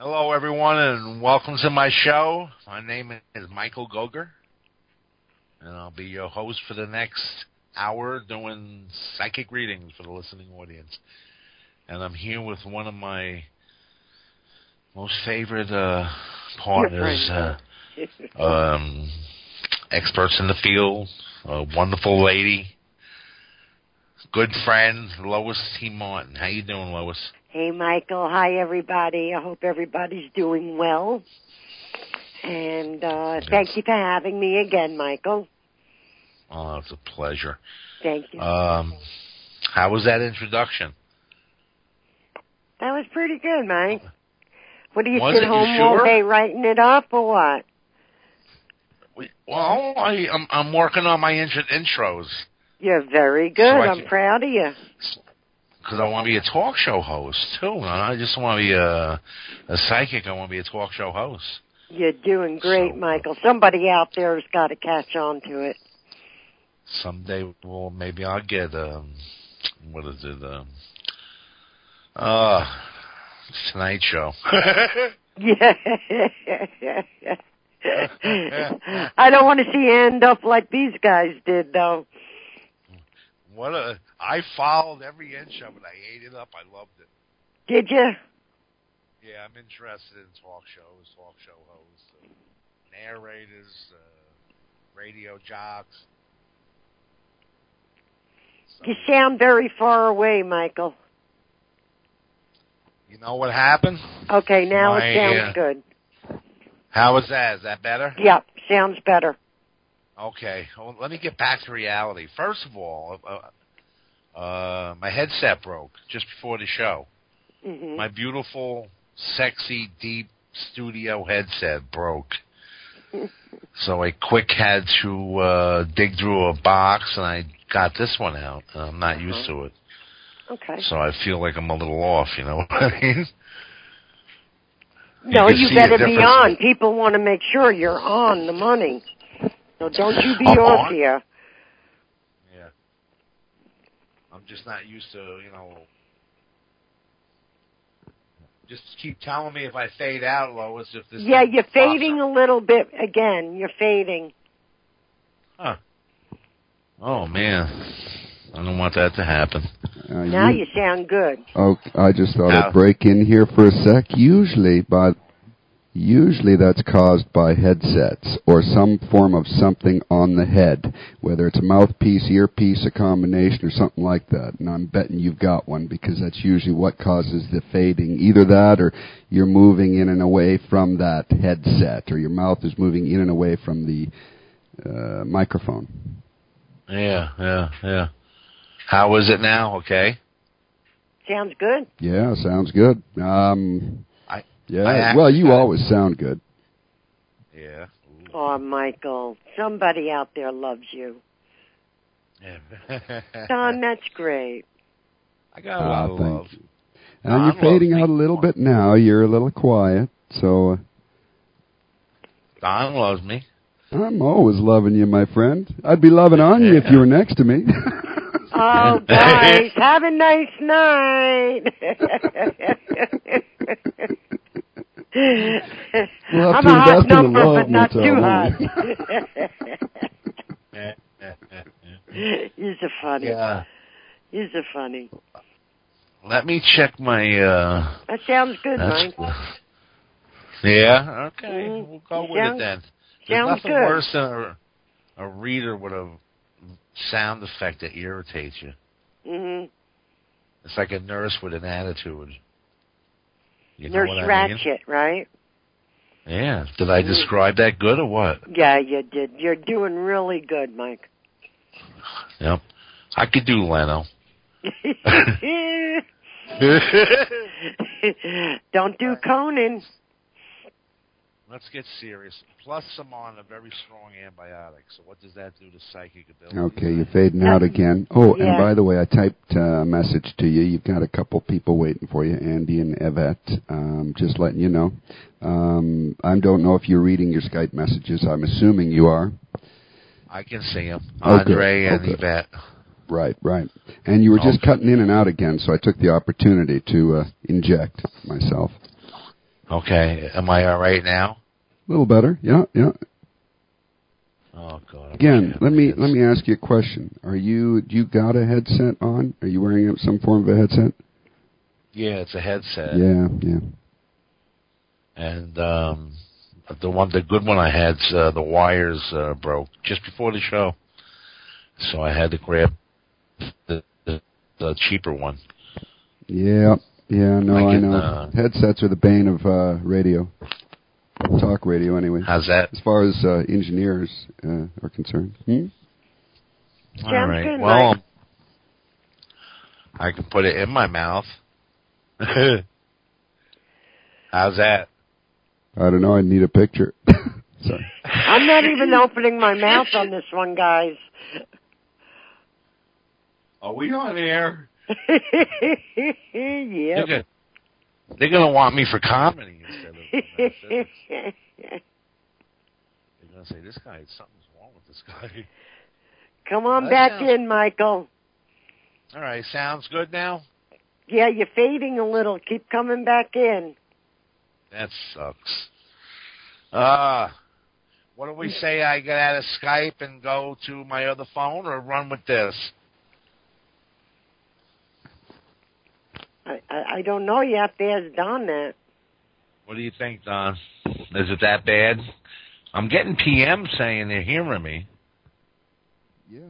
Hello, everyone, and welcome to my show. My name is Michael Gogger, and I'll be your host for the next hour doing psychic readings for the listening audience. And I'm here with one of my most favorite uh, partners, uh, um, experts in the field, a wonderful lady, good friend, Lois T. Martin. How you doing, Lois? Hey, Michael. Hi, everybody. I hope everybody's doing well. And uh, thank you for having me again, Michael. Oh, it's a pleasure. Thank you. Um, how was that introduction? that was pretty good, Mike. What do you Was sit it? You home all sure? day writing it up, or what? Well, I, I'm I'm working on my intro, intros You're very good. So I'm proud of you. because I want to be a talk show host too. I just want to be a a psychic. I want to be a talk show host. You're doing great, So- Michael. Somebody out there has got to catch on to it. Someday, well, maybe I'll get um, what is it? Um, uh, Tonight Show. Yeah. I don't want to see you end up like these guys did, though. What a! I followed every inch of it. I ate it up. I loved it. Did you? Yeah, I'm interested in talk shows, talk show hosts, uh, narrators, uh, radio jocks. So, You sound very far away, Michael. you know what happened? Okay, now My, it sounds uh, good. How was that? Is that better? Yep, sounds better. Okay. Well, let me get back to reality. First of all, uh, uh, my headset broke just before the show. hmm My beautiful, sexy, deep studio headset broke. So I quick had to uh, dig through a box, and I got this one out. And I'm not used to it, Okay. so I feel like I'm a little off. You know what I mean? no, you better be on. People want to make sure you're on the money. So don't you be I'm off on. here. Yeah. I'm just not used to, you know. Just keep telling me if I fade out, Lois. If this Yeah, you're fading up. a little bit again. You're fading. Huh. Oh man, I don't want that to happen. Uh, Now you- you sound good. Oh, I just thought Now- I'd break in here for a sec. Usually, but usually that's caused by headsets or some form of something on the head, whether it's a mouthpiece, earpiece, a combination, or something like that. And I'm betting you've got one because that's usually what causes the fading. Either that, or you're moving in and away from that headset, or your mouth is moving in and away from the uh, microphone. Yeah, yeah, yeah. How is it now? Okay. Sounds good. Yeah, sounds good. Um, I- yeah. I actually well, you got always sound good. Yeah. Ooh. Oh, Michael, somebody out there loves you. Don, that's great. I got a lot Ah, of thank love. you. And Don you're fading out a me. little bit now. You're a little quiet, so uh, Don loves me. I'm always loving you, my friend. I'd be loving on you if you were next to me. Oh, guys, have a nice night. We'll I'm a hot a number, but not too hot. You're so funny. yeah. You're so funny. Let me check my. uh That sounds good, Mike. Yeah. Okay. Mhm. We'll go with Sounds- it then. There's nothing good. worse than a, a reader with a sound effect that irritates you. hmm It's like a nurse with an attitude. You know Nurse I Ratched, mean? right? Yeah. Did I describe that good or what? Yeah, you did. You're doing really good, Mike. Yep. I could do Leno. Don't do Conan. Let's get serious. Plus, I'm on a very strong antibiotic. So, what does that do to psychic ability? Okay, you're fading out again. Oh, and Yeah. by the way, I typed uh, a message to you. You've got a couple people waiting for you, Andy and Yvette. Um, just letting you know. Um, I don't know if you're reading your Skype messages. I'm assuming you are. I can see him. Oh. Andre and Okay. Yvette. Right, right. And you were just Okay. cutting in and out again, so I took the opportunity to uh, inject myself. Okay. Am I all right now? A little better. Yeah, yeah. Oh God. Again, let me let me ask you a question. Are you do you got a headset on? Are you wearing some form of a headset? Yeah, it's a headset. Yeah, yeah. And um the one the good one I had uh, the wires uh, broke just before the show. So I had to grab the the, the cheaper one. Yeah, yeah, no, I I, know. uh, Headsets are the bane of uh, radio, talk radio, anyway. How's that? As far as uh, engineers uh, are concerned. Hmm? All Sounds right. well, Mike. I can put it in my mouth. How's that? I don't know. I need a picture. Sorry. I'm not even opening my mouth on this one, guys. Are we on air? Yep. They're gonna, they're gonna want me for comedy instead of. They're gonna say this guy. Something's wrong with this guy. Come on back sounds- in, Michael. All right, sounds good now. Yeah, you're fading a little. Keep coming back in. That sucks. Uh what do we say? I get out of Skype and go to my other phone, or run with this? I, I, I don't know. You have to ask Don that. What do you think, Don? Is it that bad? I'm getting PM saying they're hearing me. Yeah.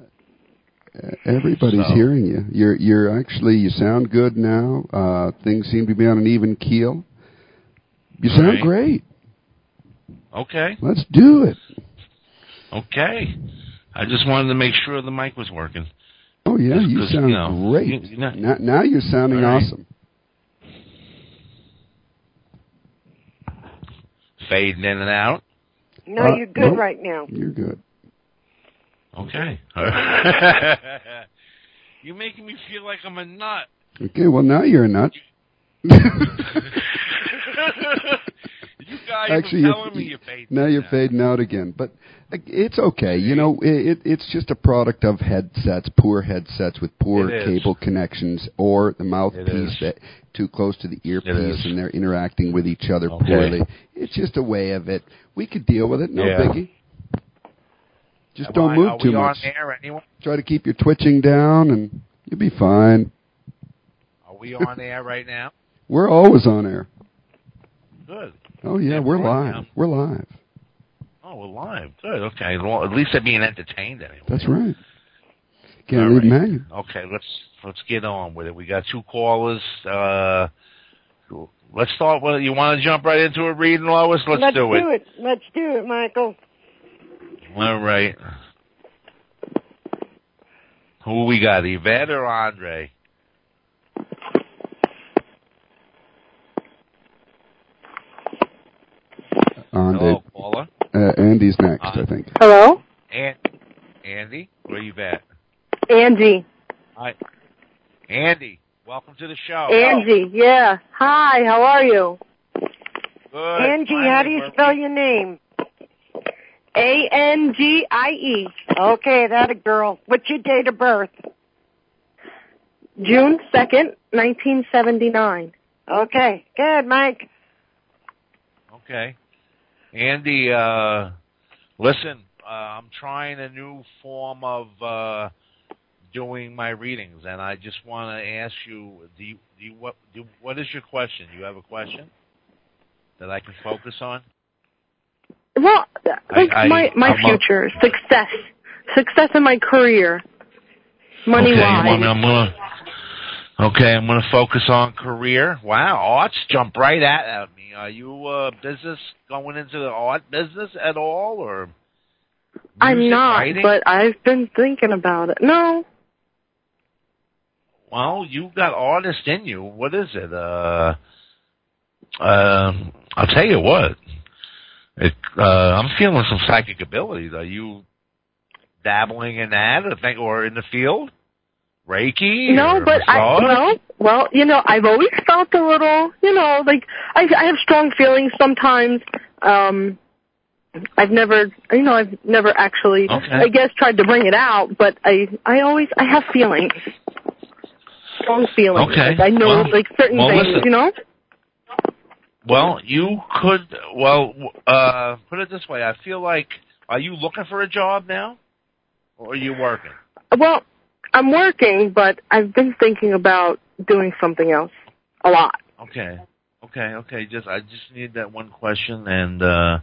Everybody's So- hearing you. You're you're actually you sound good now. Uh, things seem to be on an even keel. You sound Right. great. Okay, Let's do it. okay. I just wanted to make sure the mic was working. Oh yeah, Just you 'cause, sound you know, great. you- you're not- now, now you're sounding All right. awesome. Fading in and out. No, Uh, you're good nope. right now. You're good. Okay. You're making me feel like I'm a nut. Okay, well now you're a nut. you guys Actually, are you're- telling me fading. now you're fading out again, but it's okay. You know, it, it, it's just a product of headsets, poor headsets with poor cable connections, or the mouthpiece that too close to the earpiece, and they're interacting with each other Okay. poorly. It's just a way of it. We could deal with it, no Yeah. biggie. Just don't move too much. on air anyway? Try to keep your twitching down, and you'll be fine. Are we on air right now? We're always on air. Good. Oh yeah, Yeah, we're we're live. now. We're live. Oh, we're live. Good. Okay. Well, at least they're being entertained anyway. That's right. Can't All leave right. them. Okay. Let's let's get on with it. We got two callers. Uh, let's start with. You want to jump right into a reading, Lois? Let's, do it. Let's do it. it. Let's do it, Michael. All right. Who we got, Yvette or Andre? On Hello, caller. uh, Andy's next, Uh, I think. Hello? An- Andy, where you at? Andy. Hi. Andy, welcome to the show. Angie, yeah. Hi, how are you? Good. Angie, how do you Finally, spell your name? A N G I E. Okay, that a girl. What's your date of birth? June 2nd, 1979. Okay, good, Mike. Okay. Andy, uh, listen, uh, I'm trying a new form of uh, doing my readings, and I just want to ask you: Do you, do you what? Do, what is your question? Do you have a question that I can focus on? Well, like I- my my I'm a- future, success, success in my career, money okay, wise. Want me- I'm gonna. Okay, I'm gonna focus on career. Wow, arts jump right at, at me. Are you uh, business going into the art business at all, or? Music, I'm not, writing? but I've been thinking about it. No, Well, you got artist in you. What is it? Uh, um, I'll tell you what. It, uh, I'm feeling some psychic abilities. Are you dabbling in that, or think, or in the field? Reiki? no, but I massage? well, well, you know, I've always felt a little, you know, like I I have strong feelings sometimes. Um I've never, you know, I've never actually, Okay. I guess, tried to bring it out, but I, I always, I have feelings, strong feelings. Okay. Like I know, Well- like certain well, things, listen. you know. Well, you could. Well, uh, put it this way. I feel like, are you looking for a job now, or are you working? Well, I'm working, but I've been thinking about doing something else a lot. Okay. Okay. Okay. Just I just need that one question, and uh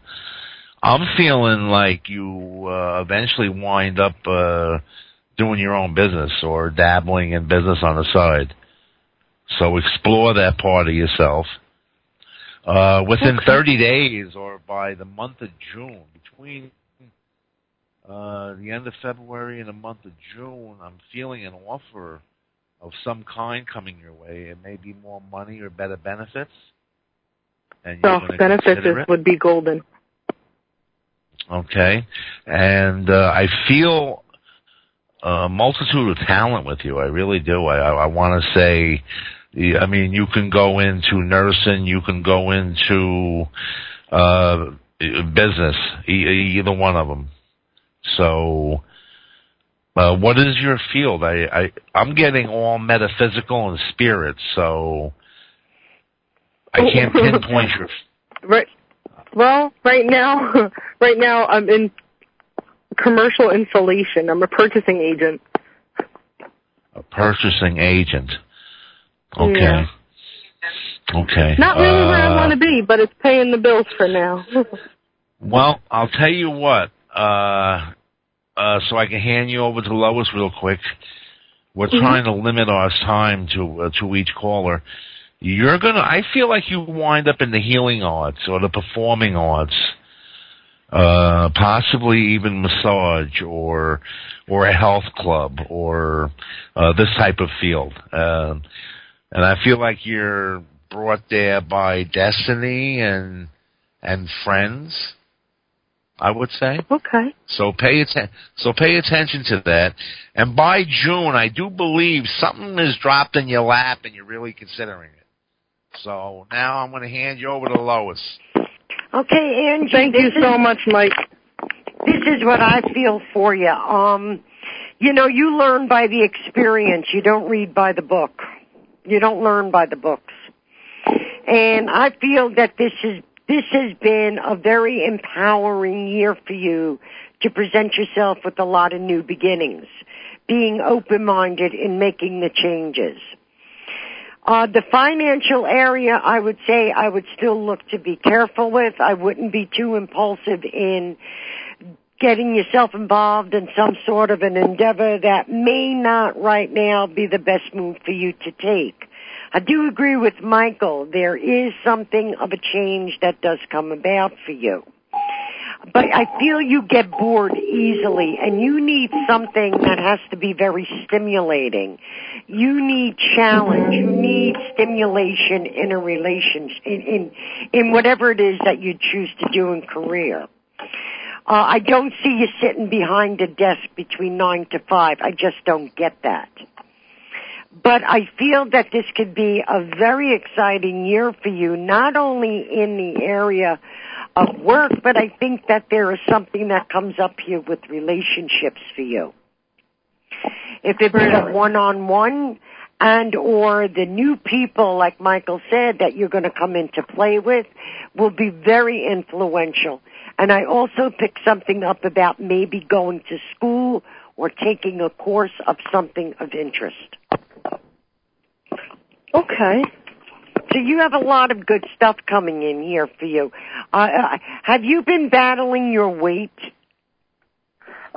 I'm feeling like you uh, eventually wind up uh doing your own business or dabbling in business on the side. So explore that part of yourself. Uh, within Okay. 30 days or by the month of June, between uh, the end of February and the month of June, I'm feeling an offer of some kind coming your way. It may be more money or better benefits. And you're So benefits is, would be golden. Okay. And uh, I feel a multitude of talent with you. I really do. I, I, I want to say, I mean, you can go into nursing, you can go into uh, business, e- either one of them. So, uh, what is your field? I, I I'm getting all metaphysical and spirit, so I can't pinpoint your Right. Well, right now, right now I'm in commercial insulation. I'm a purchasing agent. a purchasing agent. Okay. Yeah. Okay. Not really where I Uh, want to be, but it's paying the bills for now. Well, I'll tell you what. Uh, uh, so I can hand you over to Lois real quick. We're Mhm. trying to limit our time to uh, to each caller. You're gonna. I feel like you wind up in the healing arts or the performing arts, uh, possibly even massage or or a health club or uh, this type of field. Um and I feel like you're brought there by destiny and and friends. I would say. okay. So pay atten- so pay attention to that. And by June, I do believe something is dropped in your lap and you're really considering it. So now I'm going to hand you over to Lois. Okay, Angie. Thank this you is- so much, Mike. This is what I feel for you. Um, you know, you learn by the experience. You don't read by the book. You don't learn by the books. And I feel that this is this has been a very empowering year for you to present yourself with a lot of new beginnings, being open-minded in making the changes. Uh, the financial area, I would say I would still look to be careful with. I wouldn't be too impulsive in getting yourself involved in some sort of an endeavor that may not right now be the best move for you to take. I do agree with Michael. There is something of a change that does come about for you. But I feel you get bored easily and you need something that has to be very stimulating. You need challenge. You need stimulation in a relationship, in, in, in whatever it is that you choose to do in career. Uh, I don't see you sitting behind a desk between nine to five. I just don't get that. But I feel that this could be a very exciting year for you, not only in the area of work, but I think that there is something that comes up here with relationships for you. If it's a one-on-one and or the new people, like Michael said, that you're going to come into play with will be very influential. And I also picked something up about maybe going to school or taking a course of something of interest. Okay. So you have a lot of good stuff coming in here for you. Uh, have you been battling your weight?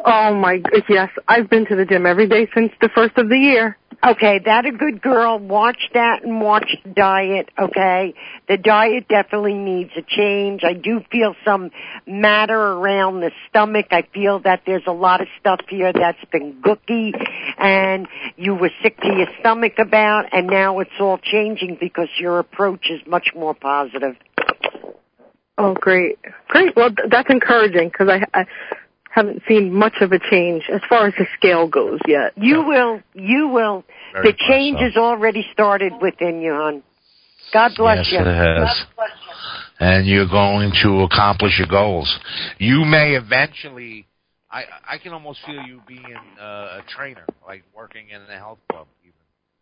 Oh my, yes, I've been to the gym every day since the first of the year. Okay, that a good girl. Watch that and watch the diet, okay? The diet definitely needs a change. I do feel some matter around the stomach. I feel that there's a lot of stuff here that's been gooky and you were sick to your stomach about and now it's all changing because your approach is much more positive. Oh, great, great. Well, that's encouraging because I, I haven't seen much of a change as far as the scale goes yet. You will, you will. Very the change so. has already started within you, hon. God bless yes, you. it has. And you're going to accomplish your goals. You may eventually. I I can almost feel you being uh, a trainer, like working in a health club, even.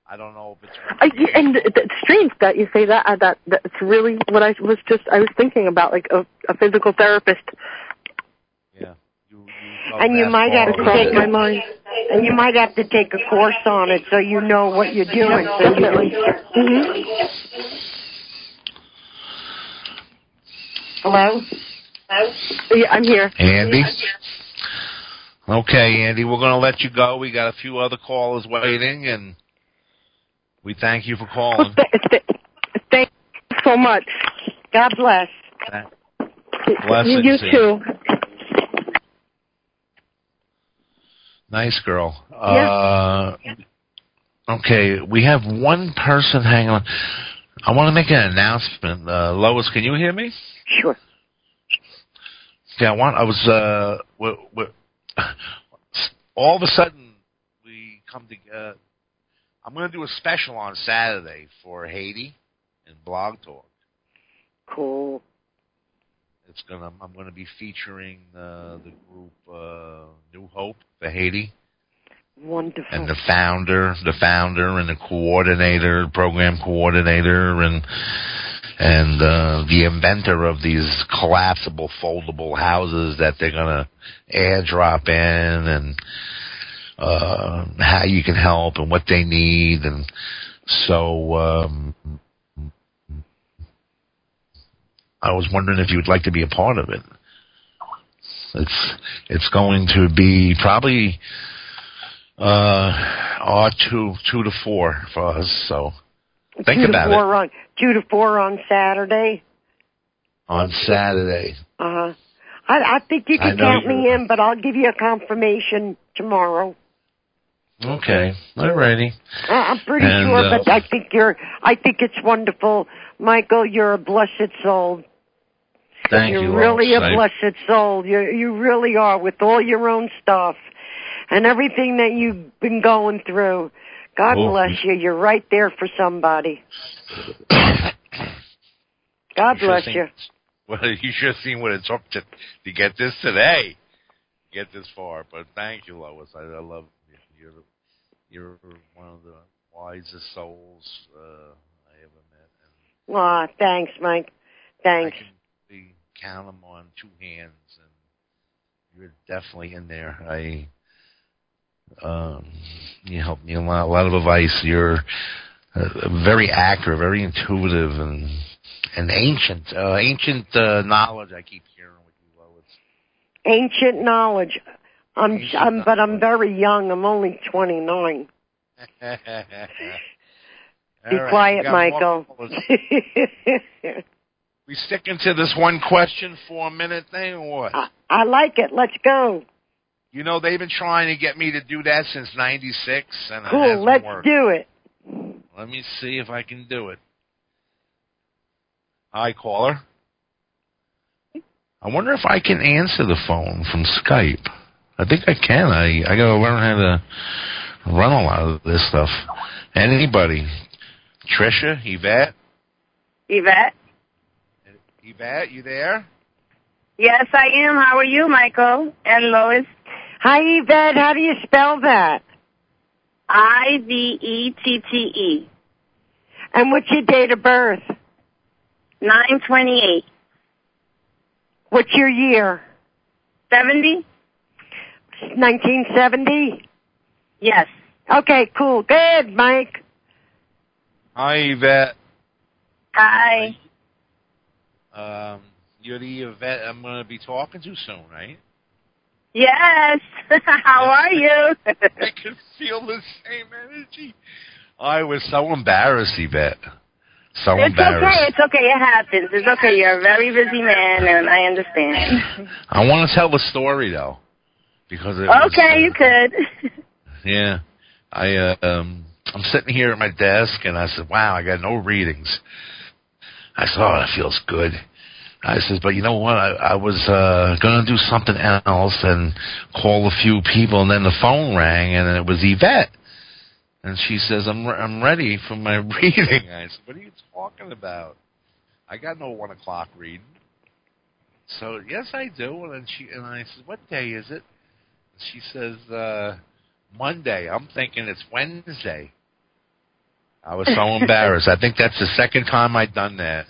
I don't know if it's. I, and it's strange that you say that. Uh, that that's really what I was just. I was thinking about like a, a physical therapist. Yeah. You, you And you might have to take my a, mind. and you might have to take a course on it so you know what you're doing. So you Definitely. hmm Hello. Yeah, I'm here. Andy. Okay, Andy, we're going to let you go. We got a few other callers waiting, and we thank you for Well, calling. th- th- thank you so much. God bless. Blessings, you Andy. too. Nice girl. Uh, okay, we have one person hanging on. I want to make an announcement. Uh, Lois, can you hear me? Sure. Yeah, I want. I was. Uh, we we all of a sudden, we come together. I'm going to do a special on Saturday for Haiti and Blog Talk. Cool. It's gonna. I'm going to be featuring uh, the group uh, New Hope for Haiti. Wonderful. and the founder, the founder, and the coordinator, program coordinator, and and uh, the inventor of these collapsible, foldable houses that they're gonna airdrop in, and uh, how you can help and what they need, and so. Um, I was wondering if you'd like to be a part of it. It's it's going to be probably uh, two, two to four for us. So think two about to four it on two to four on Saturday. on Saturday. Uh huh. I, I think you can count me in, but I'll give you a confirmation tomorrow. Okay, alrighty. Uh, I'm pretty And, sure, uh, but I think you're. I think it's wonderful, Michael. You're a blessed soul. Thank you're you. really Lois. a blessed soul. You you really are with all your own stuff and everything that you've been going through. God Oh. bless you. You're right there for somebody. God You bless seen- you. Well, you should have seen what it took to to get this today, get this far. But thank you, Lois. I, I love you. You're you're one of the wisest souls uh, I ever met, and thanks, Mike. Thanks. Count them on two hands, and you're definitely in there. I, um, you helped me a lot, a lot of advice. You're uh, very accurate, very intuitive, and and ancient, uh, ancient uh, knowledge. I keep hearing with you, Lois. Ancient knowledge. I'm, Ancient I'm, but I'm very young. I'm only 29. Be right, quiet, Michael. callers. we sticking to this one question for a minute thing, or what? I, I like it. Let's go. You know, they've been trying to get me to do that since '96, and it hasn't Let's worked. do it. Let me see if I can do it. Hi, caller. I wonder if I can answer the phone from Skype. I think I can. I I gotta learn how to run a lot of this stuff. Anybody? Trisha, Yvette, Yvette? Yvette, you there? Yes, I am. How are you, Michael and Lois? Hi, Yvette. How do you spell that? I V E T T E. And what's your date of birth? Nine twenty eight. What's your year? Seventy? 1970? Yes. Okay, cool. Good, Mike. Hi, Yvette. Hi. Um, you're the Yvette I'm going to be talking to soon, right? Yes. How are you? I can feel the same energy. I was so embarrassed, Yvette. So it's okay. It's okay. It happens. It's okay. You're a very busy man, and I understand. I want to tell the story though, because it was, okay, uh, you could. Yeah, I uh, um, I'm sitting here at my desk, and I said, "Wow, I got no readings." I said, "Oh, that feels good." I says, "But you know what? I, I was uh, going to do something else and call a few people, and then the phone rang, and it was Yvette." And she says, "I'm re- I'm ready for my reading." I said, "What are you talking about? I got no one o'clock reading." So yes, I do. And then she and I says, "What day is it?" She says, uh, "Monday." I'm thinking it's Wednesday. I was so embarrassed. I think that's the second time I've done that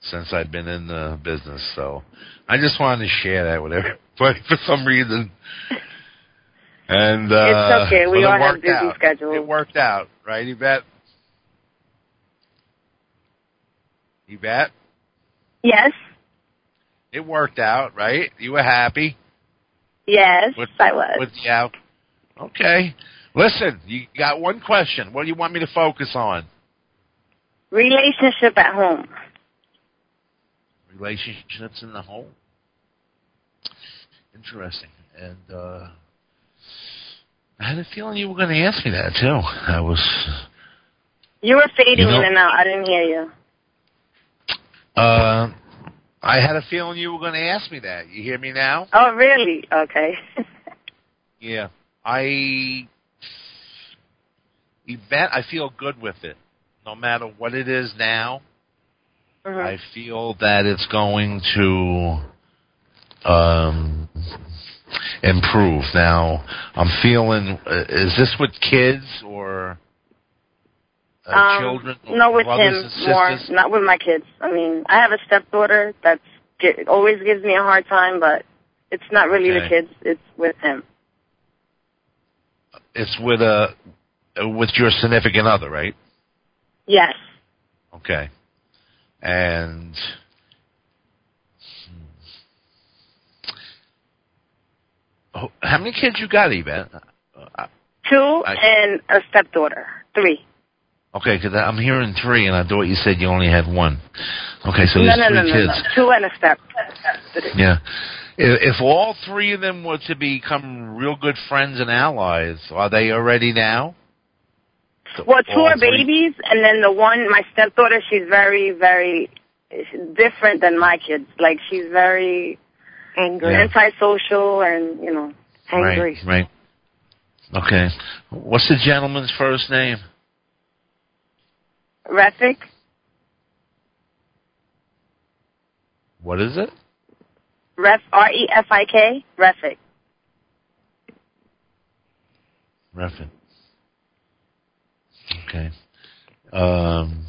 since I've been in the business. So I just wanted to share that with everybody for some reason. And uh, It's okay. We all have busy out. schedules. It worked out, right, Yvette? Yvette, Yes. it worked out, right? You were happy Yes, with I was. with the out. Okay. Listen, you got one question. What do you want me to focus on? Relationship at home. relationships in the home. Interesting. And uh I had a feeling you were going to ask me that too. I was You were fading You know- in and out. I didn't hear you. uh I had a feeling you were going to ask me that. You hear me now? Oh, really? Okay. Yeah. I event I feel good with it. No matter what it is now, Mhm. I feel that it's going to um, improve. Now, I'm feeling. Uh, is this with kids or uh, um, children? or No, with him more. Not with my kids. I mean, I have a stepdaughter that's ge- always gives me a hard time, but it's not really the kids. It's with him. It's with a with your significant other, right? Yes. Okay. And hmm. Oh, how many kids you got, Yvette? Two I- and a stepdaughter. Three. Okay, because I'm hearing three, and I thought you said you only had one. Okay, so there's no, three no, no, kids. no. Two and a step. Yeah. If, if all three of them were to become real good friends and allies, are they already now? Well, two are babies, and then the one, my stepdaughter, she's very, very different than my kids. Like she's very Angry. Yeah. antisocial, and you know. Angry. Right, right. Okay. What's the gentleman's first name? Refik, What is it? Ref, R E F I K, Refik. Refin. Okay. Um,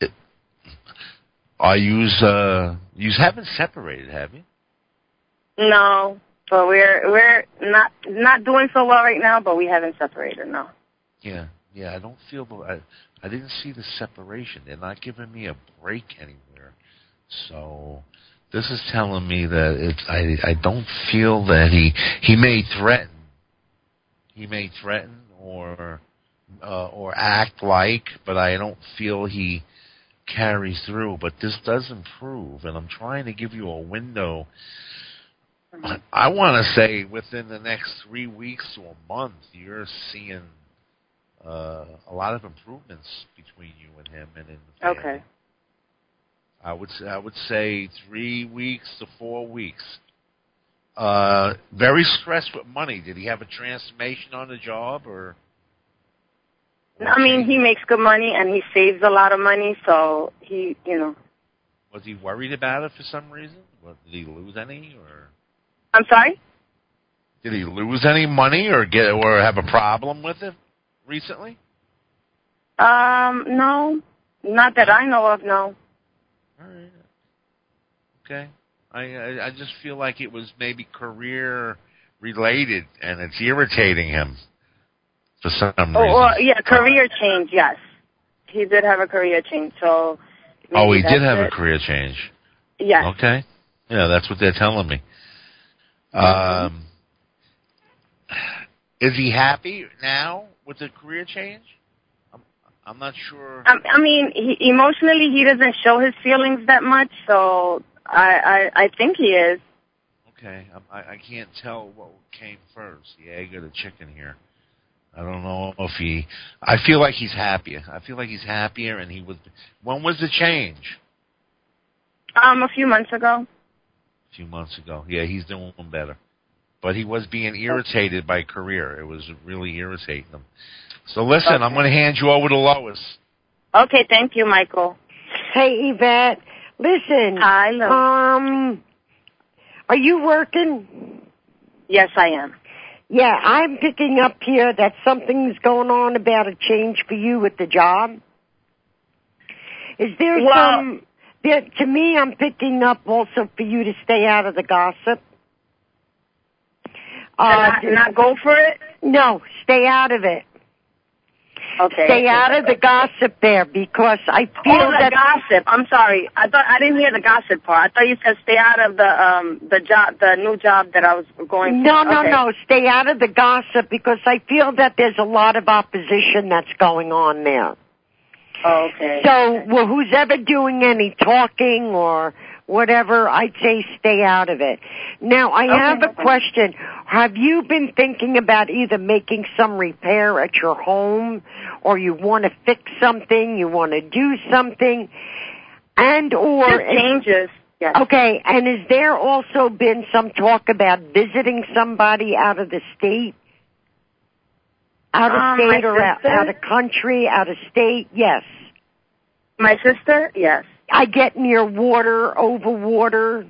it, are you uh you haven't separated, have you? No, but we're we're not not doing so well right now. But we haven't separated. No. Yeah, yeah. I don't feel. I, I didn't see the separation. They're not giving me a break anywhere. So this is telling me that it's. I I don't feel that he he may threaten. He may threaten or uh, or act like, but I don't feel he carries through. But this does improve, and I'm trying to give you a window. I want to say within the next three weeks to a month, you're seeing uh, a lot of improvements between you and him and in the family. Okay. I would say, I would say three weeks to four weeks. Uh, very stressed with money. Did he have a transformation on the job or? I mean, he makes good money and he saves a lot of money, so he, you know. was he worried about it for some reason? Did he lose any or? I'm sorry. Did he lose any money or get or have a problem with it recently? Um, no, not that I know of. No. All right. Okay. I, I I just feel like it was maybe career related, and it's irritating him for some reason. Oh, well, yeah, career change. Yes, he did have a career change. So. oh, he did have a career change. Yes. Okay. Yeah, that's what they're telling me. Um, is he happy now with the career change? I'm I'm not sure. I, I mean, he, emotionally, he doesn't show his feelings that much. So I, I, I think he is. Okay, I, I can't tell what came first, the egg or the chicken here. I don't know if he. I feel like he's happier. I feel like he's happier, and he was. When was the change? Um, a few months ago. A few months ago. Yeah, he's doing better, but he was being irritated by career. It was really irritating him. So listen, I'm going to hand you over to Lois. Okay, thank you, Michael. Hey, Yvette, listen. Hi, love. Um, are you working? Yes, I am. Yeah, I'm picking up here that something's going on about a change for you with the job. Is there Well- some? There, to me, I'm picking up also for you to stay out of the gossip. Uh, not, not go for it. no, stay out of it. Okay. Stay out of the gossip there because I feel Oh, the that gossip. I'm sorry. I thought I didn't hear the gossip part. I thought you said stay out of the um the job, the new job that I was going. No, for. no, Okay. no. Stay out of the gossip because I feel that there's a lot of opposition that's going on there. Oh, okay. So, well, who's ever doing any talking or whatever, I'd say stay out of it. Now, I Okay, have a question. Have you been thinking about either making some repair at your home or you want to fix something, you want to do something, and or Just changes. Yes. Okay, and has there also been some talk about visiting somebody out of the state? Out of Um, state or out, sister? out of country, out of state? Yes. My sister. Yes. I get near water, over water.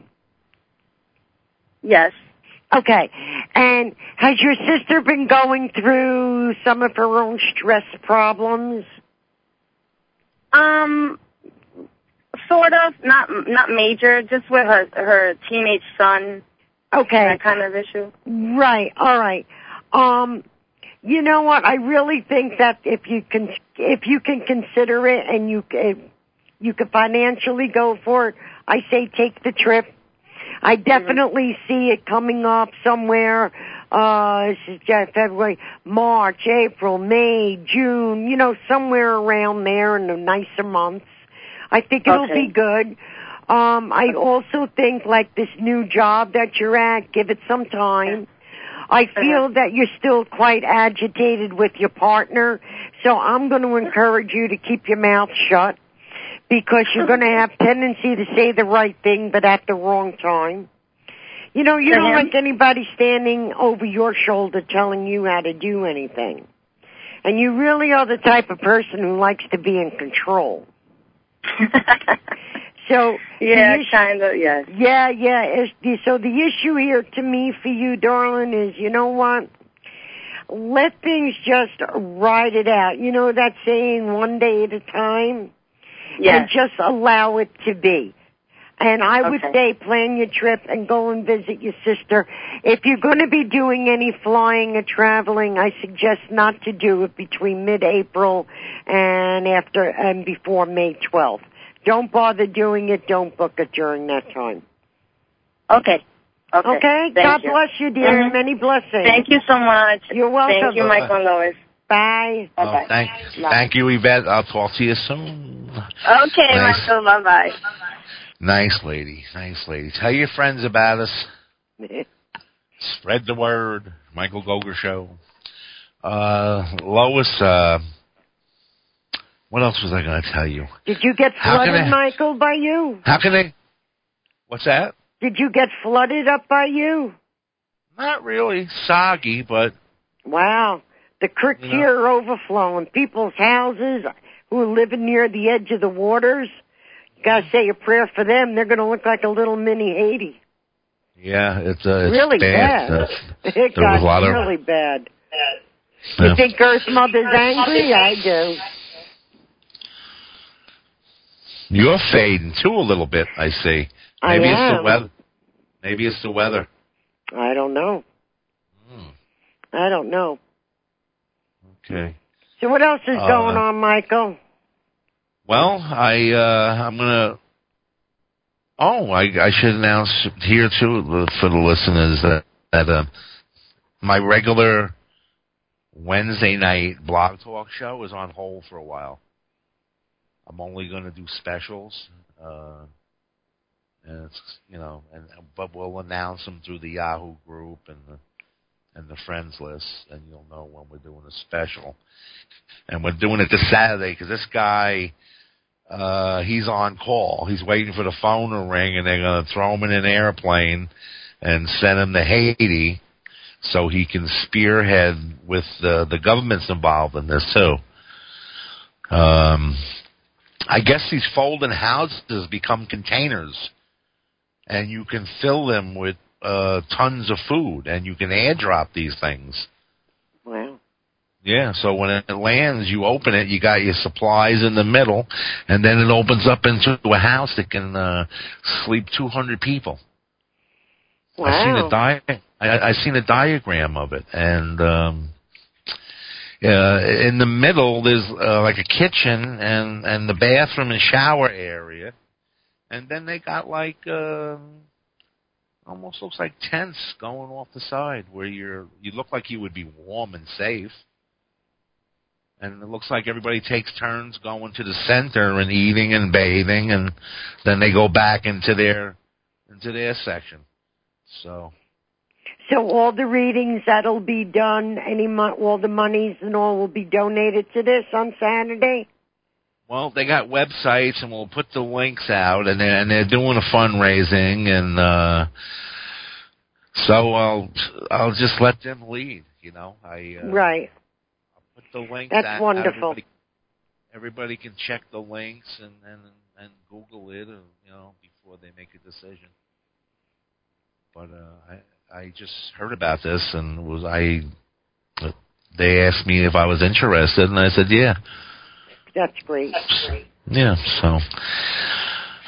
Yes. Okay. And has your sister been going through some of her own stress problems? Um, sort of. Not not major. Just with her her teenage son. Okay. That kind of issue. Right. All right. Um, you know what? I really think that if you can, if you can consider it and you you could financially go for it, I say take the trip. I definitely see it coming up somewhere. Uh, this is Jan- February, March, April, May, June. You know, somewhere around there in the nicer months. I think it'll Okay. be good. Um, I also think like this new job that you're at, give it some time. I feel that you're still quite agitated with your partner, so I'm going to encourage you to keep your mouth shut because you're going to have tendency to say the right thing but at the wrong time. You know, you don't like anybody standing over your shoulder telling you how to do anything. And you really are the type of person who likes to be in control. So yeah, issue- kind of. Yes. yeah, yeah. So the issue here to me for you, darling, is you know what? Let things just ride it out. You know that saying, one day at a time? And just allow it to be. And I would Okay. say plan your trip and go and visit your sister. If you're going to be doing any flying or traveling, I suggest not to do it between mid-April and after and before May 12th. Don't bother doing it. Don't book it during that time. Okay. Okay. Okay? God you. bless you, dear. Mhm. Many blessings. Thank you so much. You're welcome. Thank you, Michael and Lois. Bye. Oh, thank, Bye. thank you, Yvette. I'll talk to you soon. Okay, Nice. Michael. Bye bye. Nice lady, nice lady. Tell your friends about us. Spread the word. Michael Gogger Show. Uh, Lois, uh, what else was I going to tell you? Did you get flooded, I- Michael, by you? How can I? What's that? Did you get flooded up by you? Not really soggy, but Wow. The creeks You know- here are overflowing. People's houses who are living near the edge of the waters, gotta say a prayer for them. They're gonna look like a little mini Haiti. yeah, it's, uh, it's really bad. bad. Uh, It got a lot of- really bad. yeah. You think Earth Mother's angry? I do. You're fading too a little bit. I see. I Maybe it's am. the weather. Maybe it's the weather. I don't know. Hmm. I don't know. Okay. So what else is Uh, going on, Michael? Well, I uh I'm gonna. Oh, I I should announce here too for the listeners that that uh, my regular Wednesday night blog talk show is on hold for a while. I'm only going to do specials, uh, and it's you know, and but we'll announce them through the Yahoo group and the and the friends list, and you'll know when we're doing a special. And we're doing it this Saturday because this guy uh, he's on call. He's waiting for the phone to ring, and they're going to throw him in an airplane and send him to Haiti so he can spearhead with the the governments involved in this too. Um, I guess these folding houses become containers, and you can fill them with uh, tons of food, and you can airdrop these things. Wow. Yeah, so when it lands, you open it, you got your supplies in the middle, and then it opens up into a house that can uh, sleep 200 people. Wow. I seen a di- I, I seen a diagram of it, and um, uh, in the middle there's uh, like a kitchen and and the bathroom and shower area, and then they got like um, almost looks like tents going off the side where you're you look like you would be warm and safe. And it looks like everybody takes turns going to the center and eating and bathing, and then they go back into their into their section. So So all the readings that'll be done, any mo- all the monies and all will be donated to this on Saturday. Well, they got websites, and we'll put the links out, and they're, and they're doing a fundraising, and uh, so I'll I'll just let them lead. You know, I uh, Right. I'll put the links. That's out. wonderful. Everybody, everybody can check the links and and and Google it, or, you know, before they make a decision. But uh, I I just heard about this, and was I. They asked me if I was interested, and I said, "Yeah." That's great. Yeah, so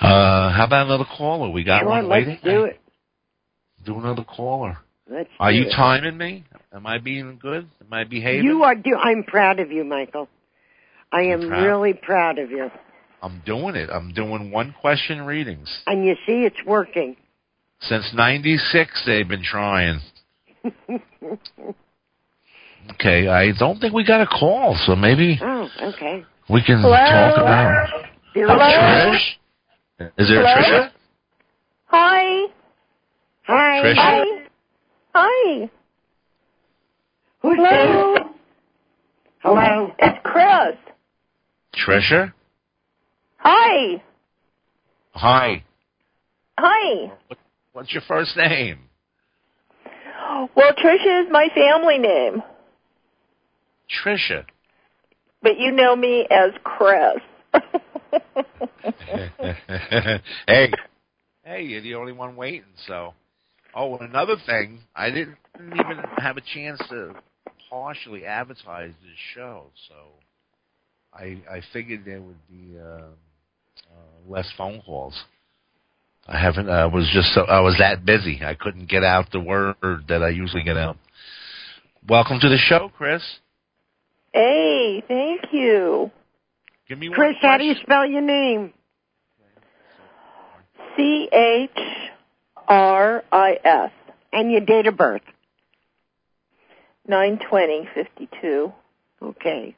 uh how about another caller? We got sure, one let's waiting. do it. Do another caller. Let's Are do you it. timing me? Am I being good? Am I behaving? You are do I'm proud of you, Michael. I am proud. really proud of you. I'm doing it. I'm doing one question readings. And you see it's working. Since 96 they've been trying. Okay, I don't think we got a call, so maybe oh, okay. We can Hello? talk about There Oh. Trish? Is there a Hello? Trisha? Hi. Hi. Trish? Hi. Hi. Who's Hello. this? Hello. It's Chris. Trisha? Hi. Hi. Hi. What's your first name? Well, Trisha is my family name, Trisha. But you know me as Chris. hey, hey, you're the only one waiting. So, oh, and another thing, I didn't even have a chance to partially advertise this show, so I I figured there would be uh, uh, less phone calls. I haven't. I was just so I was that busy. I couldn't get out the word that I usually get out. Welcome to the show, Chris. Hey, thank you. Give me Chris, how do you spell your name? C H R I S And your date of birth. nine twenty fifty two. Okay.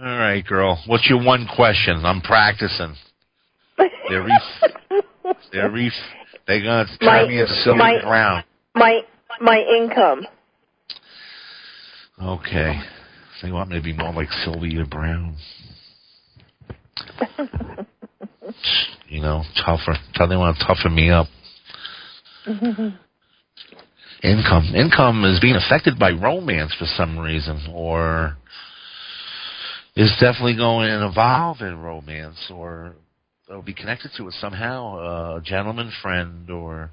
All right, girl. What's your one question? I'm practicing. They're re- They're re- they're gonna turn My- me into silver my- brown. my my income. Okay. They want me to be more like Sylvia Browne. You know, tougher. They want to toughen me up. Income. Income is being affected by romance for some reason, or is definitely going to evolve in romance, or or be connected to it somehow. Uh, a gentleman friend, or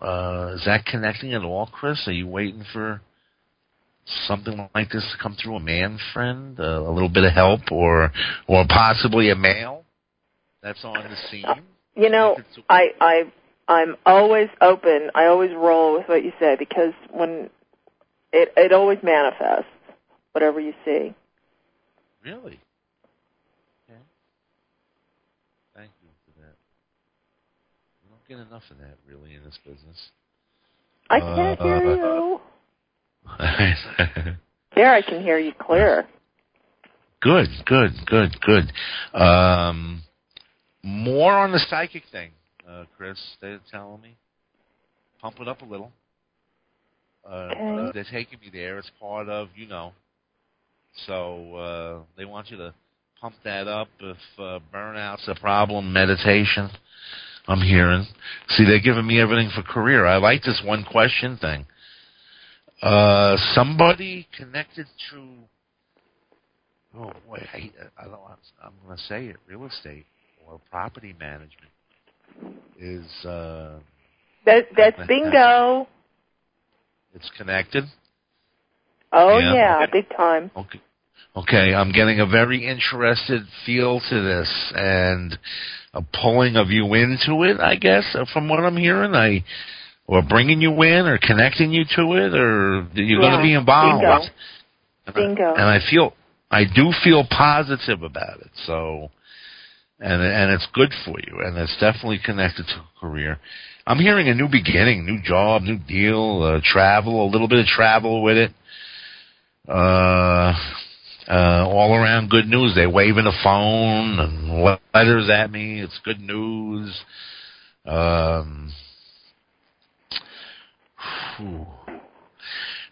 uh, is that connecting at all, Chris? Are you waiting for something like this to come through? A man friend, uh, a little bit of help, or or possibly a male that's on the scene. You know, I I I'm always open. I always roll with what you say because when it it always manifests whatever you see. Really? Okay. Thank you for that. We don't get enough of that really in this business. I can't Uh, hear you. There, I can hear you clear. good, good, good, good. Um, more on the psychic thing, uh, Chris. They're telling me. Pump it up a little. Uh, Okay. They're taking me there. It's part of, you know. So uh, they want you to pump that up. If uh, burnout's a problem, meditation. I'm hearing. See, they're giving me everything for career. I like this one question thing. Uh, somebody connected to Oh boy, I, I don't. I'm going to say it. Real estate or property management is. Uh, That that's bingo. It's connected. Oh Yeah. yeah, big time. Okay. Okay, I'm getting a very interested feel to this and a pulling of you into it, I guess, from what I'm hearing. I or bringing you in or connecting you to it or you're going to be involved. bingo. And I- And I feel I do feel positive about it. So and and it's good for you and it's definitely connected to a career. I'm hearing a new beginning, new job, new deal, uh, travel, a little bit of travel with it. Uh uh, all around good news. They're waving a phone and letters at me. It's good news. Um,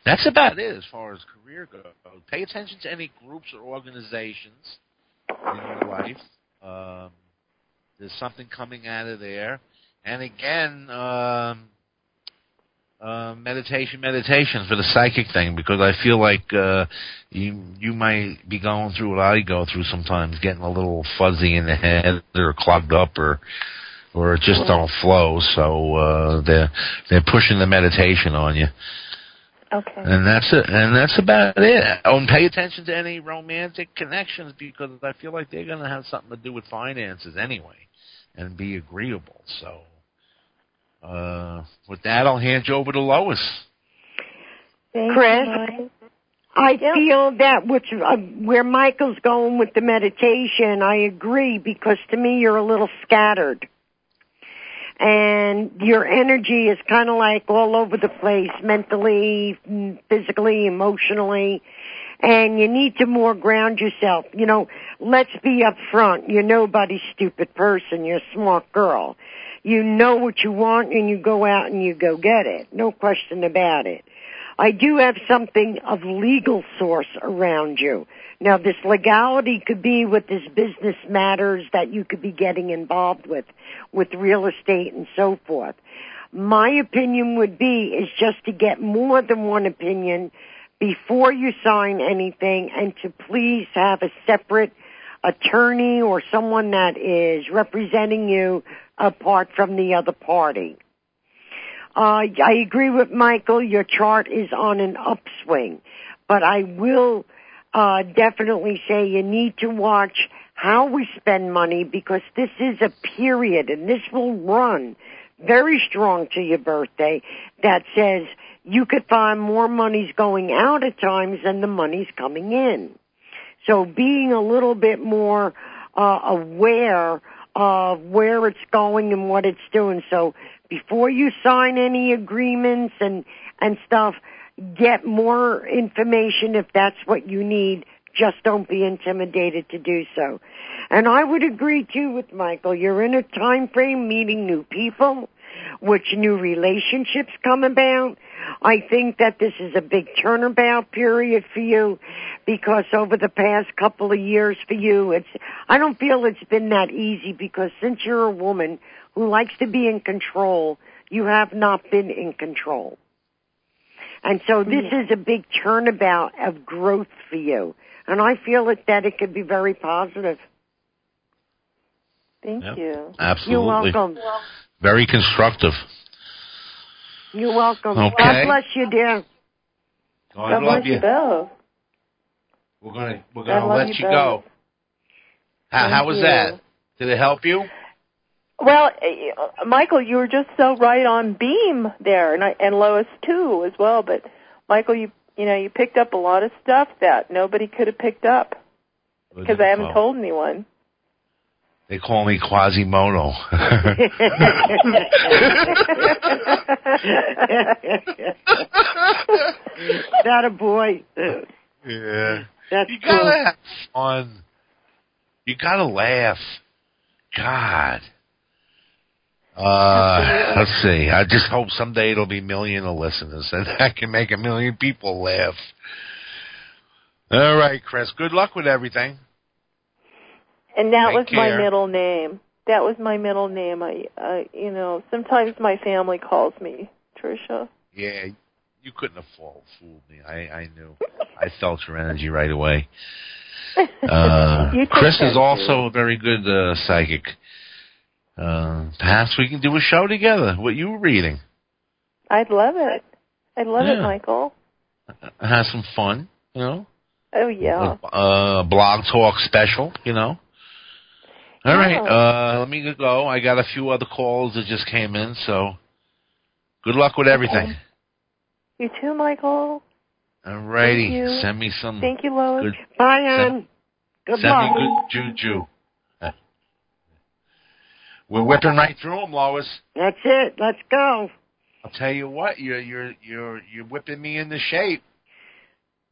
that's about it as far as career goes. Pay attention to any groups or organizations in your life. Um, there's something coming out of there. And again, um, uh, meditation, meditation for the psychic thing because I feel like uh, you you might be going through what I go through sometimes, getting a little fuzzy in the head or clogged up or or it just don't flow. So uh, they're they're pushing the meditation on you, Okay. and that's it. And that's about it. Oh, and pay attention to any romantic connections because I feel like they're going to have something to do with finances anyway, and be agreeable. So. Uh, with that, I'll hand you over to Lois. Thank Chris? you, I Yeah. feel that which uh, where Michael's going with the meditation, I agree because to me you're a little scattered. And your energy is kind of like all over the place mentally, mm, physically, emotionally. And you need to more ground yourself. You know, let's be upfront. You're nobody's stupid person. You're a smart girl. You know what you want and you go out and you go get it. No question about it. I do have something of legal source around you. Now this legality could be with this business matters that you could be getting involved with, with real estate and so forth. My opinion would be is just to get more than one opinion before you sign anything and to please have a separate attorney or someone that is representing you apart from the other party. Uh, I agree with Michael. Your chart is on an upswing, but I will uh, definitely say you need to watch how we spend money because this is a period and this will run very strong to your birthday that says you could find more money's going out at times than the money's coming in. So being a little bit more uh, aware of where it's going and what it's doing. So before you sign any agreements and and stuff, get more information if that's what you need. Just don't be intimidated to do so. And I would agree too with Michael. You're in a time frame meeting new people, which new relationships come about. I think that this is a big turnabout period for you because over the past couple of years for you, it's, I don't feel it's been that easy because since you're a woman who likes to be in control, you have not been in control. And so this is a big turnabout of growth for you. And I feel it, that it could be very positive. Thank Yep. you. Absolutely. You're welcome. Very constructive. You're welcome. Okay. God bless you, dear. God, God love bless you you. both. We're gonna we're gonna love let you you go. How, how was you. that? Did it help you? Well, uh, Michael, you were just so right on beam there, and I, and Lois too as well. But Michael, you you know you picked up a lot of stuff that nobody could have picked up because I haven't told anyone. They call me Quasimodo. that a boy. yeah. That's You cool. gotta have fun. You gotta laugh. God. Uh, let's see. I just hope someday it'll be million of listeners and I can make a million people laugh. All right, Chris. Good luck with everything. And that Take was my middle name. That was my middle name. I, I, you know, sometimes my family calls me Trisha. Yeah, you couldn't have fooled, fooled me. I, I knew. I felt your energy right away. Uh, Chris is also a very good uh, psychic. Uh, perhaps we can do a show together. What you were reading? I'd love it. I'd love it, Michael. Have some fun, you know. Oh yeah. Uh, blog talk special, you know. All right, Yeah. uh, let me go. I got a few other calls that just came in, so good luck with everything. You too, Michael. All righty, send me some. Thank you, Lois. Good. Bye, Ann. Good send luck. me good juju. We're whipping right through them, Lois. That's it. Let's go. I'll tell you what, you're you're you're you're whipping me into shape.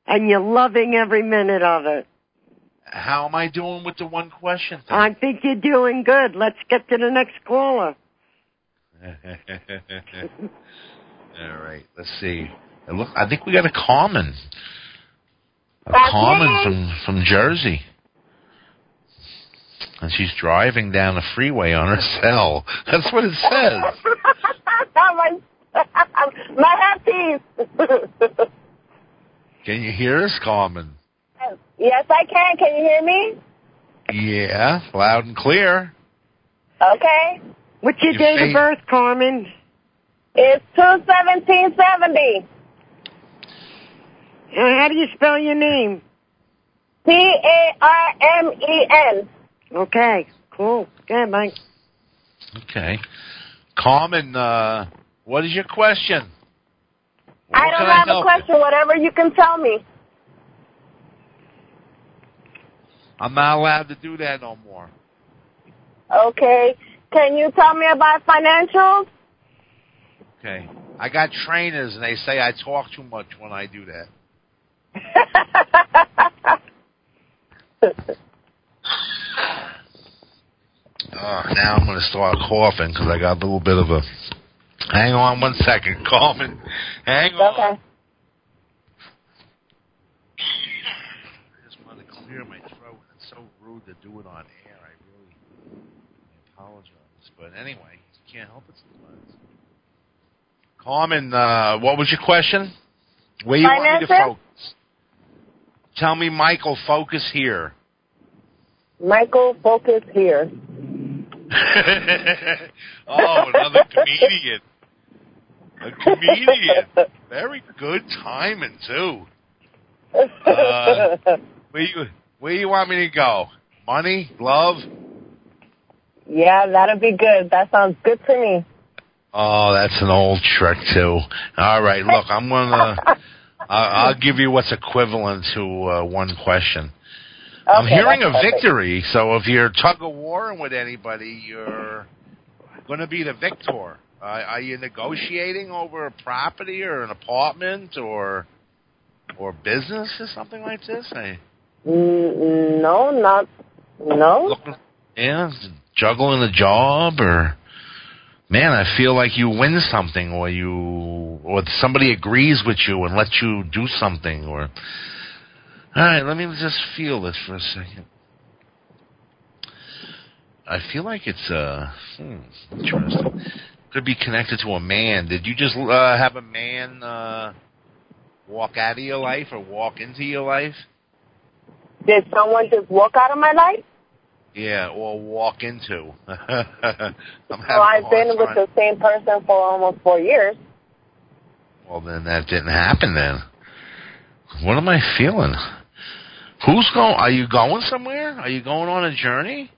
And you're loving every minute of it. How am I doing with the one question thing? I think you're doing good. Let's get to the next caller. All right, let's see. Uh, Look, I think we got a common, A me. from from Jersey, and she's driving down the freeway on her cell. That's what it says. my happy. Can you hear us, Carmen? Yes, I can. Can you hear me? Yeah, loud and clear. Okay. What's your Your date face- of birth, Carmen? It's two seventeen seventy. And how do you spell your name? P A R M E N. Okay, cool. Good, Mike. Okay, Carmen. Uh, what is your question? I don't have a help you? question. Whatever you can tell me. I'm not allowed to do that no more. Okay. Can you tell me about financials? Okay. I got trainers and they say I talk too much when I do that. Oh, now I'm going to start coughing because I got a little bit of a. Hang on one second, Carmen. Hang on. okay. I just want to clear my throat. It's so rude to do it on air. I really apologize. But anyway, you can't help it sometimes. Carmen, uh, what was your question? Where you want me to focus? Tell me, Michael, focus here. Michael, focus here. oh, another comedian. A comedian. Very good timing too. Uh, Where you where you want me to go? Money, love. yeah, that'll be good. That sounds good to me. Oh, that's an old trick too. All right, look, I'm gonna. I'll, I'll give you what's equivalent to uh, one question. I'm hearing a perfect. victory, so if you're tug of war with anybody, you're going to be the victor. Uh, are you negotiating over a property or an apartment or or business or something like this? I, Mm, no, not no. yeah, juggling a job or man, I feel like you win something or you or somebody agrees with you and lets you do something or all right, let me just feel this for a second. I feel like it's uh hmm, interesting. Could be connected to a man. Did you just uh, have a man uh walk out of your life or walk into your life? Did someone just walk out of my life? Yeah, or walk into. Well, I've been with the same person for almost four years. Well, then that didn't happen. Then, what am I feeling? Who's going? Are you going somewhere? Are you going on a journey?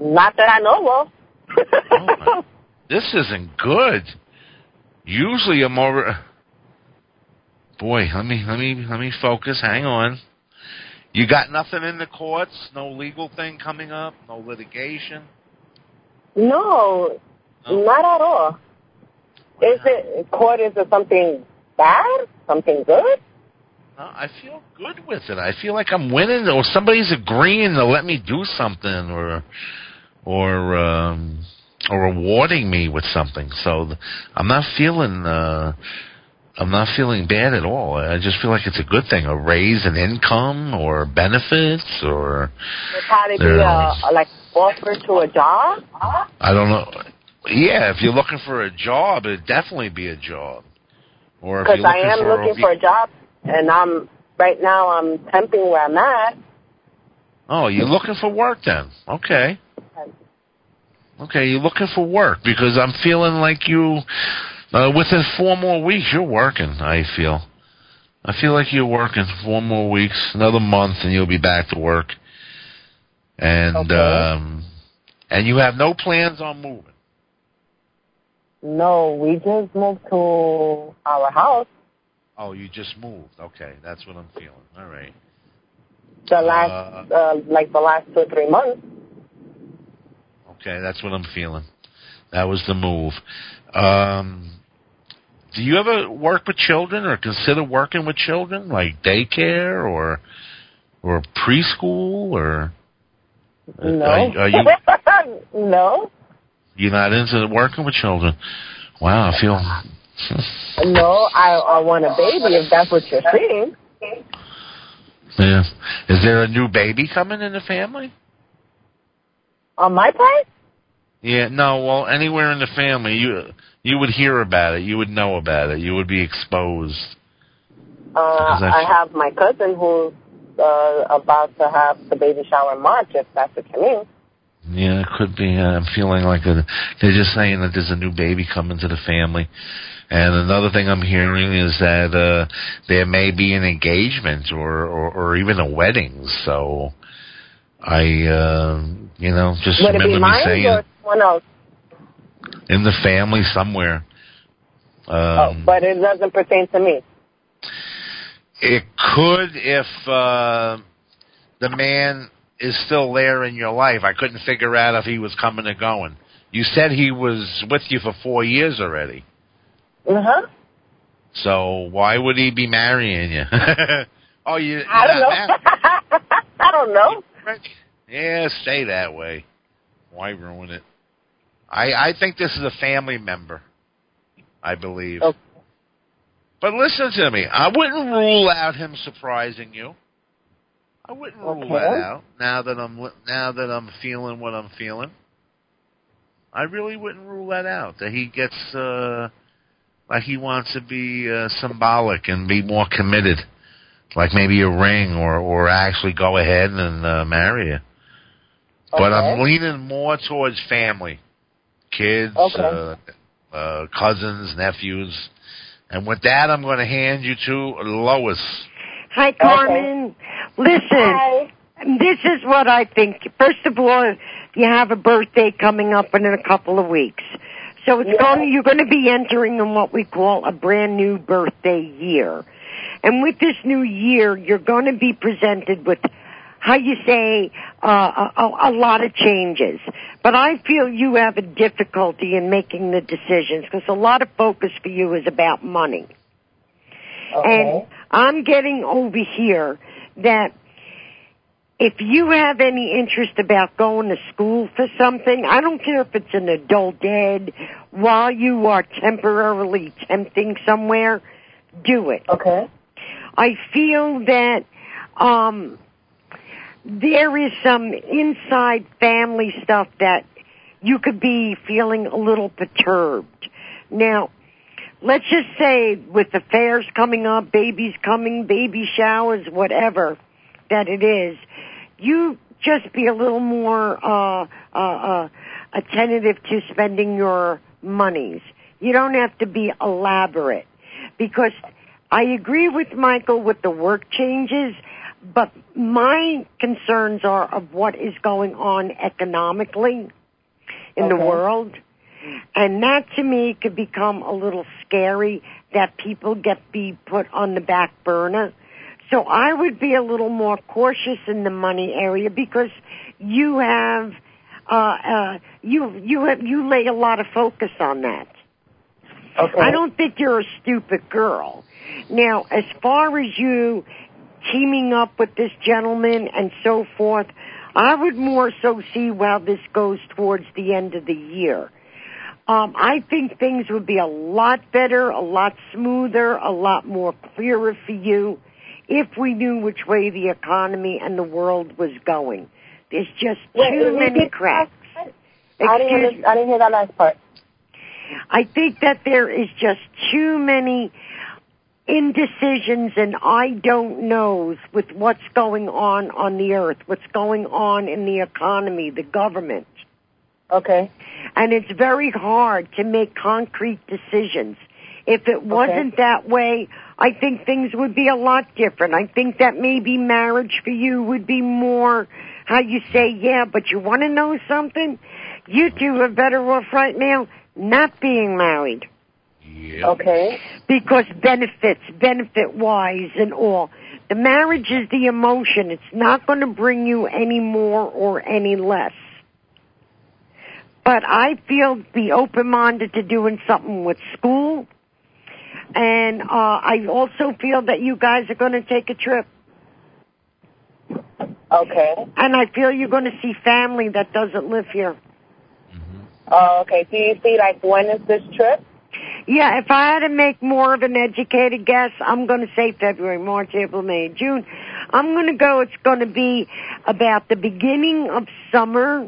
Not that I know of. Oh, This isn't good. Usually, I'm over. Boy, let me let me let me focus. Hang on. You got nothing in the courts? No legal thing coming up? No litigation? no, No? not at all. Is it court? Is it something bad? Something good? No, I feel good with it. I feel like I'm winning, or somebody's agreeing to let me do something, or or um, or rewarding me with something. So I'm not feeling uh, I'm not feeling bad at all. I just feel like it's a good thing, a raise in income or benefits, or Would probably be a, like offer to a job. I don't know. Yeah, if you're looking for a job, it'd definitely be a job. Or if Because I am for looking for a job, and I'm right now I'm temping where I'm at. Oh, you're looking for work then? Okay. Okay, you're looking for work because I'm feeling like you, uh, within four more weeks, you're working. I feel, I feel like you're working four more weeks, another month, and you'll be back to work. And Okay. um, and you have no plans on moving. No, we just moved to our house Oh, you just moved. Okay, that's what I'm feeling. All right. the last, uh, like the last two or three months. Okay, that's what I'm feeling. That was the move. Um, do you ever work with children or consider working with children, like daycare or or preschool or? No. Are, are you no. you're not into working with children? Wow, I feel. No, I I want a baby if that's what you're saying. Yeah. Is there a new baby coming in the family? On my part? Yeah, no. Well, anywhere in the family, you you would hear about it. You would know about it. You would be exposed. Uh, I have my cousin who's uh, about to have the baby shower in March, if that's what you mean. Yeah, it could be. I'm feeling like a, they're just saying that there's a new baby coming to the family. And another thing I'm hearing is that uh there may be an engagement or or, or even a wedding. So I uh you know, just Would remember be me saying someone else? in the family somewhere. oh, Um but it doesn't pertain to me. It could if uh, the man is still there in your life. I couldn't figure out if he was coming or going. You said he was with you for four years already. Uh huh. So why would he be marrying you? oh, you? I don't know. I don't know. Yeah, stay that way. Why ruin it? I I think this is a family member. I believe. Okay. But listen to me. I wouldn't rule out him surprising you. I wouldn't rule Okay. that out. Now that I'm now that I'm feeling what I'm feeling, I really wouldn't rule that out. That he gets uh like he wants to be uh, symbolic and be more committed, like maybe a ring or or actually go ahead and uh, marry you. But I'm leaning more towards family, kids, Okay. uh, uh, cousins, nephews. And with that, I'm going to hand you to Lois. Hi, Carmen. Listen, Hi. this is what I think. First of all, you have a birthday coming up in a couple of weeks. So it's Yeah. going, you're going to be entering in what we call a brand new birthday year. And with this new year, you're going to be presented with, how you say, uh, a, a, lot of changes. But I feel you have a difficulty in making the decisions because a lot of focus for you is about money. And I'm getting over here that if you have any interest about going to school for something, I don't care if it's an adult ed, while you are temporarily tempting somewhere, do it. Okay. I feel that um there is some inside family stuff that you could be feeling a little perturbed. Now, let's just say with the fairs coming up, babies coming, baby showers, whatever that it is, you just be a little more uh uh uh attentive to spending your monies. You don't have to be elaborate because I agree with Michael with the work changes, but my concerns are of what is going on economically in the world. And that to me could become a little scary that people get be put on the back burner. So I would be a little more cautious in the money area because you have uh uh you you have you lay a lot of focus on that. Okay. I don't think you're a stupid girl. Now, as far as you teaming up with this gentleman and so forth, I would more so see how this goes towards the end of the year. Um, I think things would be a lot better, a lot smoother, a lot more clearer for you if we knew which way the economy and the world was going. There's just Wait, too many cracks. I didn't, Excuse under- I didn't hear that last part. I think that there is just too many indecisions and I don't knows with what's going on on the earth, what's going on in the economy, the government. Okay. And it's very hard to make concrete decisions. If it wasn't that way, I think things would be a lot different. I think that maybe marriage for you would be more how you say, yeah, but you want to know something? You two are better off right now not being married Yep. Okay. because benefits, benefit wise and all. The marriage is the emotion. It's not going to bring you any more or any less. But I feel be open-minded to doing something with school. And, uh, I also feel that you guys are going to take a trip. Okay. And I feel you're going to see family that doesn't live here. Oh, okay. Do you see like when is this trip? Yeah, if I had to make more of an educated guess, I'm going to say February, March, April, May, June. I'm going to go, it's going to be about the beginning of summer,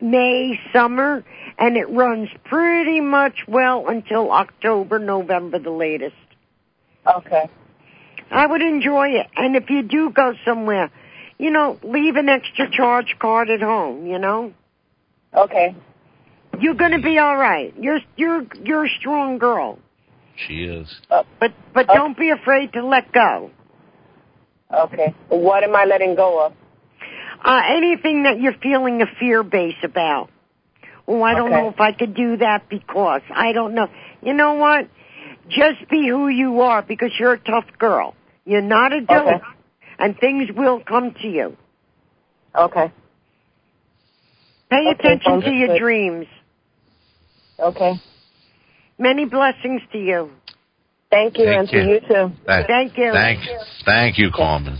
May, summer, and it runs pretty much well until October, November, the latest. Okay. I would enjoy it. And if you do go somewhere, you know, leave an extra charge card at home, you know? Okay. You're going to be all right. You're, you're, you're a strong girl. She is. But, but Okay. don't be afraid to let go. Okay. What am I letting go of? Uh, anything that you're feeling a fear base about. Oh, I don't Okay. know if I could do that because I don't know. You know what? Just be who you are because you're a tough girl. You're not a dope. Okay. And things will come to you. Okay. Pay Okay, attention to your good. dreams. Okay. Many blessings to you. Thank you, Thank and you. to you too. Thank, Thank you. Thank, thank you, Carmen.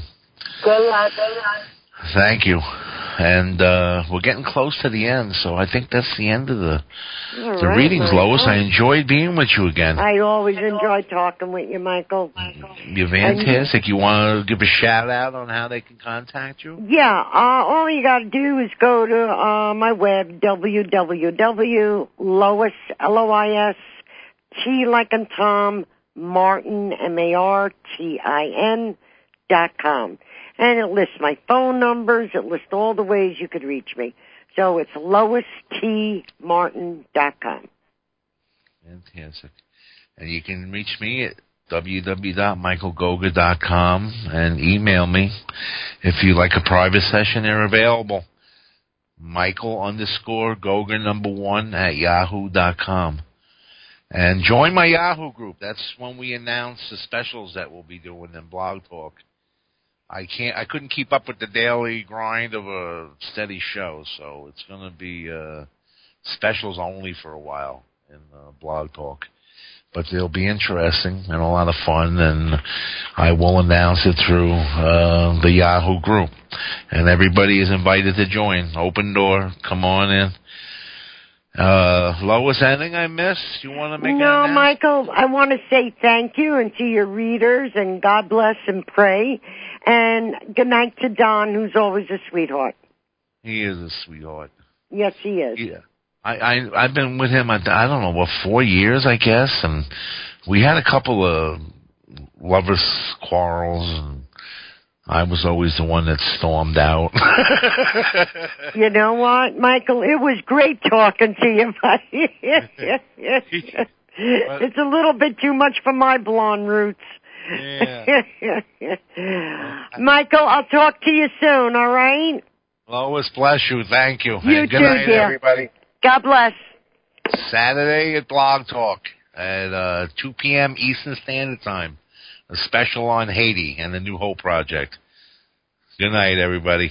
Good luck. Good luck. Thank you. And uh, we're getting close to the end, so I think that's the end of the All the right, readings, Michael. Lois. I enjoyed being with you again. I always enjoy talking with you, Michael. You're fantastic. You want to give a shout out on how they can contact you? Yeah, uh, all you gotta do is go to, uh, my web, www.lois, L-O-I-S, T like in Tom, Martin, M-A-R-T-I-N, dot com. And it lists my phone numbers, it lists all the ways you could reach me. So it's loistmartin dot com. Fantastic. And you can reach me at www.michaelgogger.com and email me if you like a private session. They're available. Michael underscore Gogger number one at yahoo.com. And join my Yahoo group. That's when we announce the specials that we'll be doing in Blog Talk. I can't. I couldn't keep up with the daily grind of a steady show, so it's going to be uh, specials only for a while in uh, Blog Talk. But they'll be interesting and a lot of fun, and I will announce it through uh, the Yahoo group. And everybody is invited to join. Open door. Come on in. Uh, Lois, anything I missed? You want to make No? Michael, I want to say thank you and to your readers and God bless and pray. And good night to Don, who's always a sweetheart. He is a sweetheart. Yes, he is. Yeah. I, I I've been with him. I, I don't know what four years, I guess, and we had a couple of lovers quarrels, and I was always the one that stormed out. You know what, Michael? It was great talking to you, buddy. it's a little bit too much for my blonde roots. yeah. Michael, I'll talk to you soon, all right? Lois, bless you. Thank you. You and good too, night, dear. everybody. God bless. Saturday at Blog Talk at uh, 2 p.m. Eastern Standard Time. A special on Haiti and the New Hope Project. Good night, everybody.